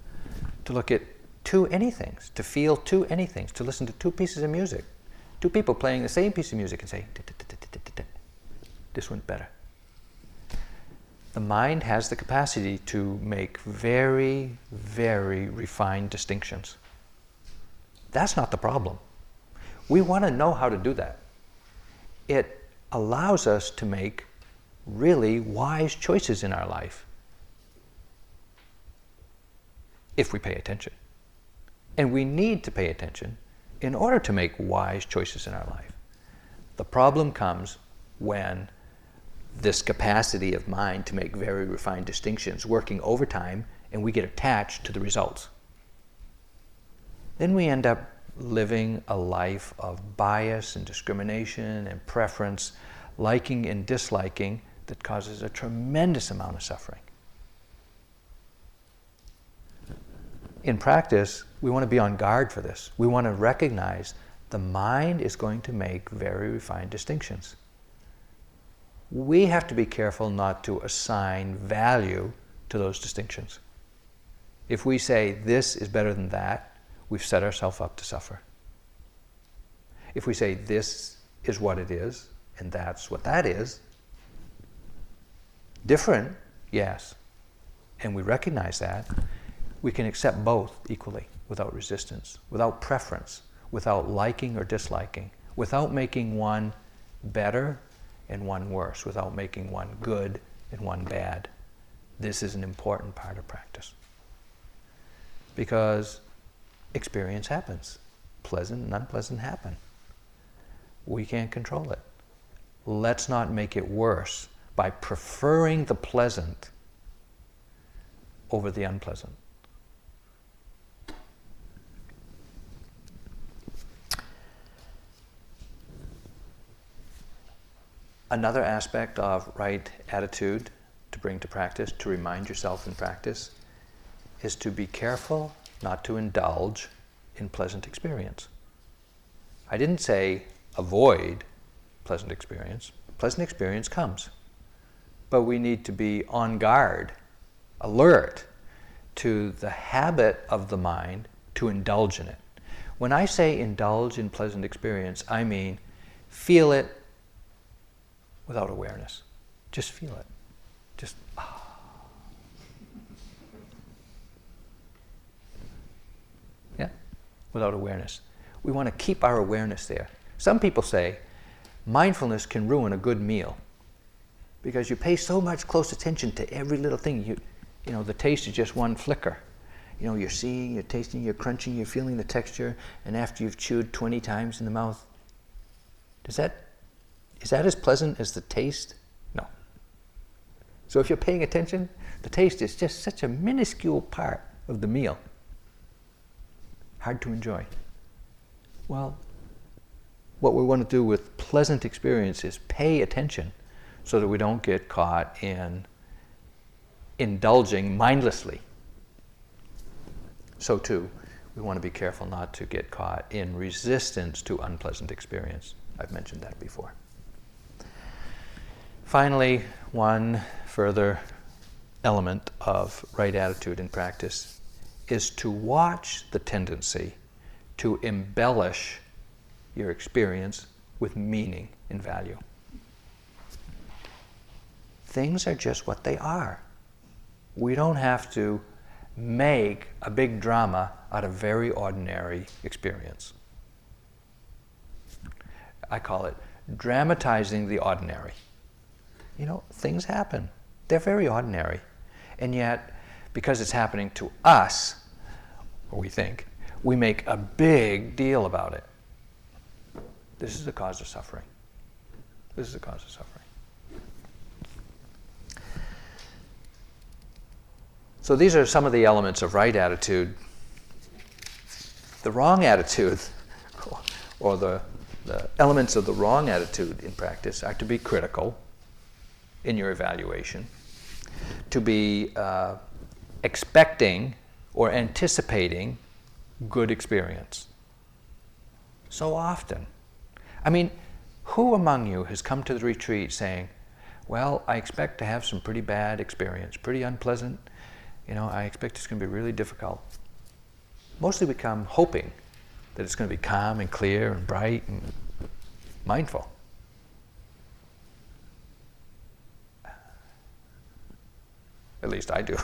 Speaker 1: To look at two anythings, to feel two anythings, to listen to two pieces of music, two people playing the same piece of music and say, this one's better. The mind has the capacity to make very, very refined distinctions. That's not the problem. We want to know how to do that. It allows us to make really wise choices in our life if we pay attention. And we need to pay attention in order to make wise choices in our life. The problem comes when this capacity of mind to make very refined distinctions working overtime and we get attached to the results. Then we end up living a life of bias and discrimination and preference, liking and disliking that causes a tremendous amount of suffering. In practice, we want to be on guard for this. We want to recognize the mind is going to make very refined distinctions. We have to be careful not to assign value to those distinctions. If we say this is better than that, we've set ourselves up to suffer. If we say this is what it is and that's what that is, different, yes, and we recognize that, we can accept both equally without resistance, without preference, without liking or disliking, without making one better and one worse, without making one good and one bad. This is an important part of practice. Because experience happens. Pleasant and unpleasant happen. We can't control it. Let's not make it worse by preferring the pleasant over the unpleasant. Another aspect of right attitude to bring to practice, to remind yourself in practice, is to be careful not to indulge in pleasant experience. I didn't say avoid pleasant experience. Pleasant experience comes. But we need to be on guard, alert to the habit of the mind to indulge in it. When I say indulge in pleasant experience, I mean feel it without awareness. Just feel it. Just ah. Yeah, without awareness. We want to keep our awareness there. Some people say mindfulness can ruin a good meal because you pay so much close attention to every little thing. You, you know, the taste is just one flicker. You know, you're seeing, you're tasting, you're crunching, you're feeling the texture, and after you've chewed 20 times in the mouth, does that, is that as pleasant as the taste? No. So if you're paying attention, the taste is just such a minuscule part of the meal. Hard to enjoy. Well, what we want to do with pleasant experience is pay attention so that we don't get caught in indulging mindlessly. So, too, we want to be careful not to get caught in resistance to unpleasant experience. I've mentioned that before. Finally, one further element of right attitude in practice is to watch the tendency to embellish your experience with meaning and value. Things are just what they are. We don't have to make a big drama out of very ordinary experience. I call it dramatizing the ordinary. You know, things happen. They're very ordinary. And yet, because it's happening to us, we think, we make a big deal about it. This is the cause of suffering. This is the cause of suffering. So these are some of the elements of right attitude. The wrong attitude, *laughs* or the, the elements of the wrong attitude in practice, are to be critical in your evaluation, to be uh, expecting or anticipating good experience. So often. I mean, who among you has come to the retreat saying, Well, I expect to have some pretty bad experience, pretty unpleasant? You know, I expect it's going to be really difficult. Mostly we come hoping that it's going to be calm and clear and bright and mindful. At least I do.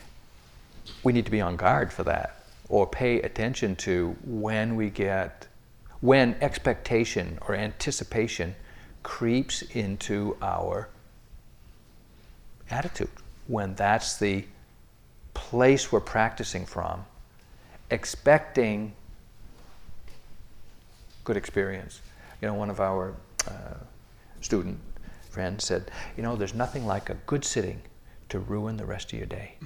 Speaker 1: *laughs* we need to be on guard for that or pay attention to when we get, when expectation or anticipation creeps into our attitude, when that's the place we're practicing from, expecting good experience. You know, one of our uh, student friends said, you know, there's nothing like a good sitting to ruin the rest of your day.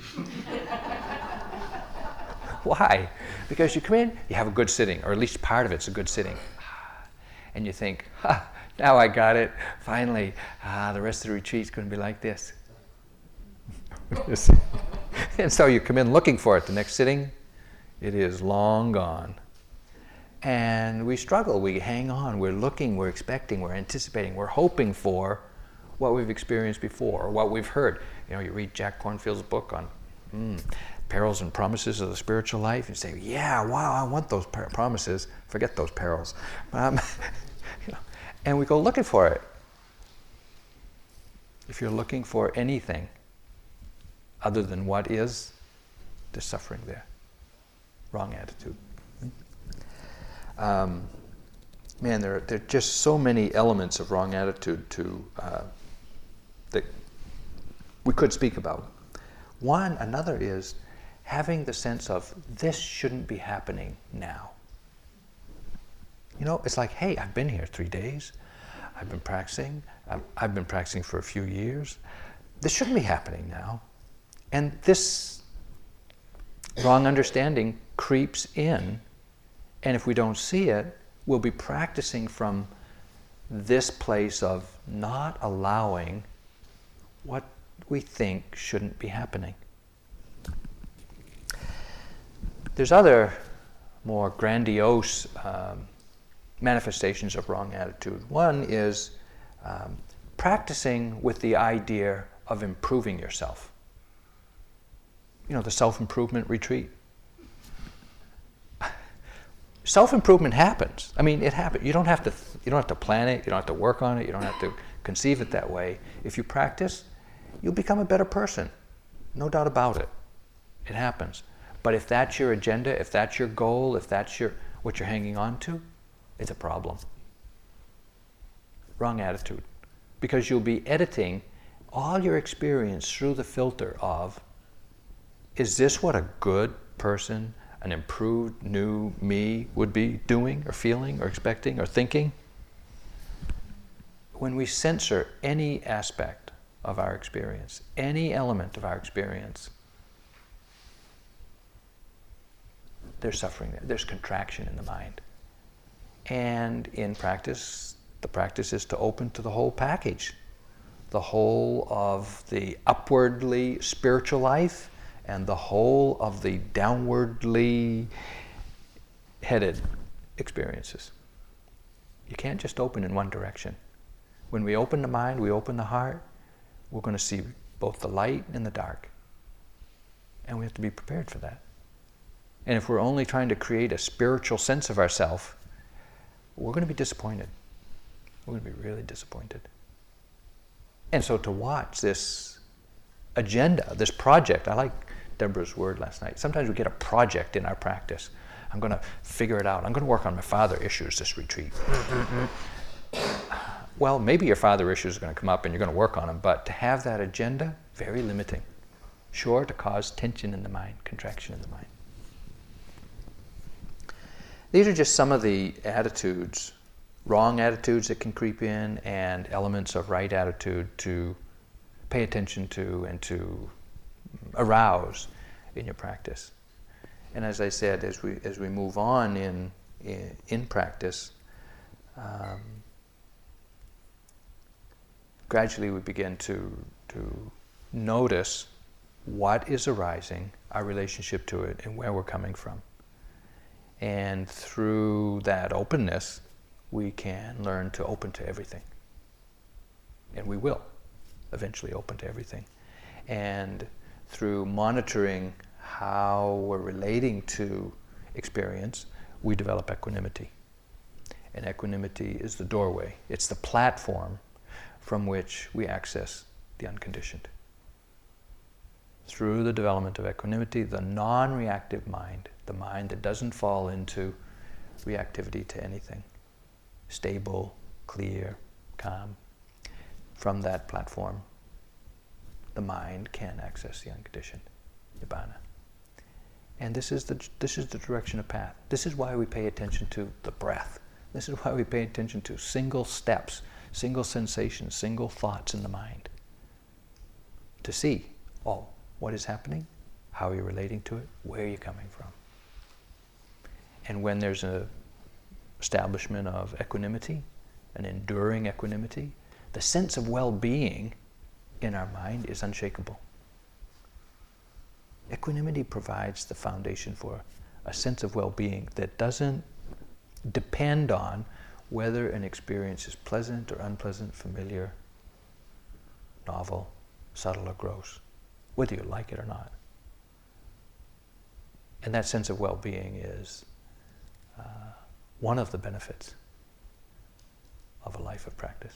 Speaker 1: Why? Because you come in, you have a good sitting, or at least part of it's a good sitting. And you think, ha, now I got it. Finally, ah, the rest of the retreat's going to be like this. *laughs* and so you come in looking for it. The next sitting, it is long gone. And we struggle. We hang on. We're looking, we're expecting, we're anticipating, we're hoping for what we've experienced before or what we've heard. You know, you read Jack Kornfield's book on mm, perils and promises of the spiritual life, and say, "Yeah, wow, I want those promises. Forget those perils." Um, *laughs* and we go looking for it. If you're looking for anything other than what is, there's suffering there. Wrong attitude. Um, man, there are, there are just so many elements of wrong attitude to uh, we could speak about. One, another is having the sense of this shouldn't be happening now. You know, it's like, hey, I've been here three days. I've been practicing. I've, I've been practicing for a few years. This shouldn't be happening now. And this wrong understanding creeps in. And if we don't see it, we'll be practicing from this place of not allowing what we think shouldn't be happening. There's other more grandiose um, manifestations of wrong attitude. One is um, practicing with the idea of improving yourself. You know, the self improvement retreat. *laughs* self-improvement happens. I mean, it happens. You don't have to. You don't have to plan it. You don't have to work on it. You don't have to conceive it that way. If you practice, you'll become a better person. No doubt about it. It happens. But if that's your agenda, if that's your goal, if that's your what you're hanging on to, it's a problem. Wrong attitude. Because you'll be editing all your experience through the filter of is this what a good person, an improved new me would be doing or feeling or expecting or thinking? When we censor any aspect of our experience, any element of our experience, there's suffering there, there's contraction in the mind. And in practice, the practice is to open to the whole package, the whole of the upwardly spiritual life and the whole of the downwardly headed experiences. You can't just open in one direction. When we open the mind, we open the heart, we're going to see both the light and the dark. And we have to be prepared for that. And if we're only trying to create a spiritual sense of ourselves, we're going to be disappointed. We're going to be really disappointed. And so to watch this agenda, this project, I like Deborah's word last night. Sometimes we get a project in our practice. I'm going to figure it out. I'm going to work on my father issues this retreat. Mm-hmm, mm-hmm. Well, maybe your father issues are going to come up and you're going to work on them, but to have that agenda, very limiting. Sure to cause tension in the mind, contraction in the mind. These are just some of the attitudes, wrong attitudes that can creep in, and elements of right attitude to pay attention to and to arouse in your practice. And as I said, as we as we move on in in, in practice, um, gradually we begin to to notice what is arising, our relationship to it, and where we're coming from. And through that openness, we can learn to open to everything. And we will eventually open to everything. And through monitoring how we're relating to experience, we develop equanimity. And equanimity is the doorway, it's the platform from which we access the unconditioned. Through the development of equanimity, the non reactive mind the mind that doesn't fall into reactivity to anything. Stable, clear, calm. From that platform, the mind can access the unconditioned nibbana. And this is the this is the direction of path. This is why we pay attention to the breath. This is why we pay attention to single steps, single sensations, single thoughts in the mind. To see, oh, what is happening? How are you relating to it? Where are you coming from? And when there's an establishment of equanimity, an enduring equanimity, the sense of well being in our mind is unshakable. Equanimity provides the foundation for a sense of well being that doesn't depend on whether an experience is pleasant or unpleasant, familiar, novel, subtle, or gross, whether you like it or not. And that sense of well being is uh, one of the benefits of a life of practice.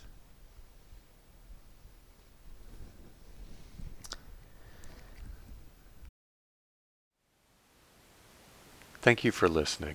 Speaker 2: Thank you for listening.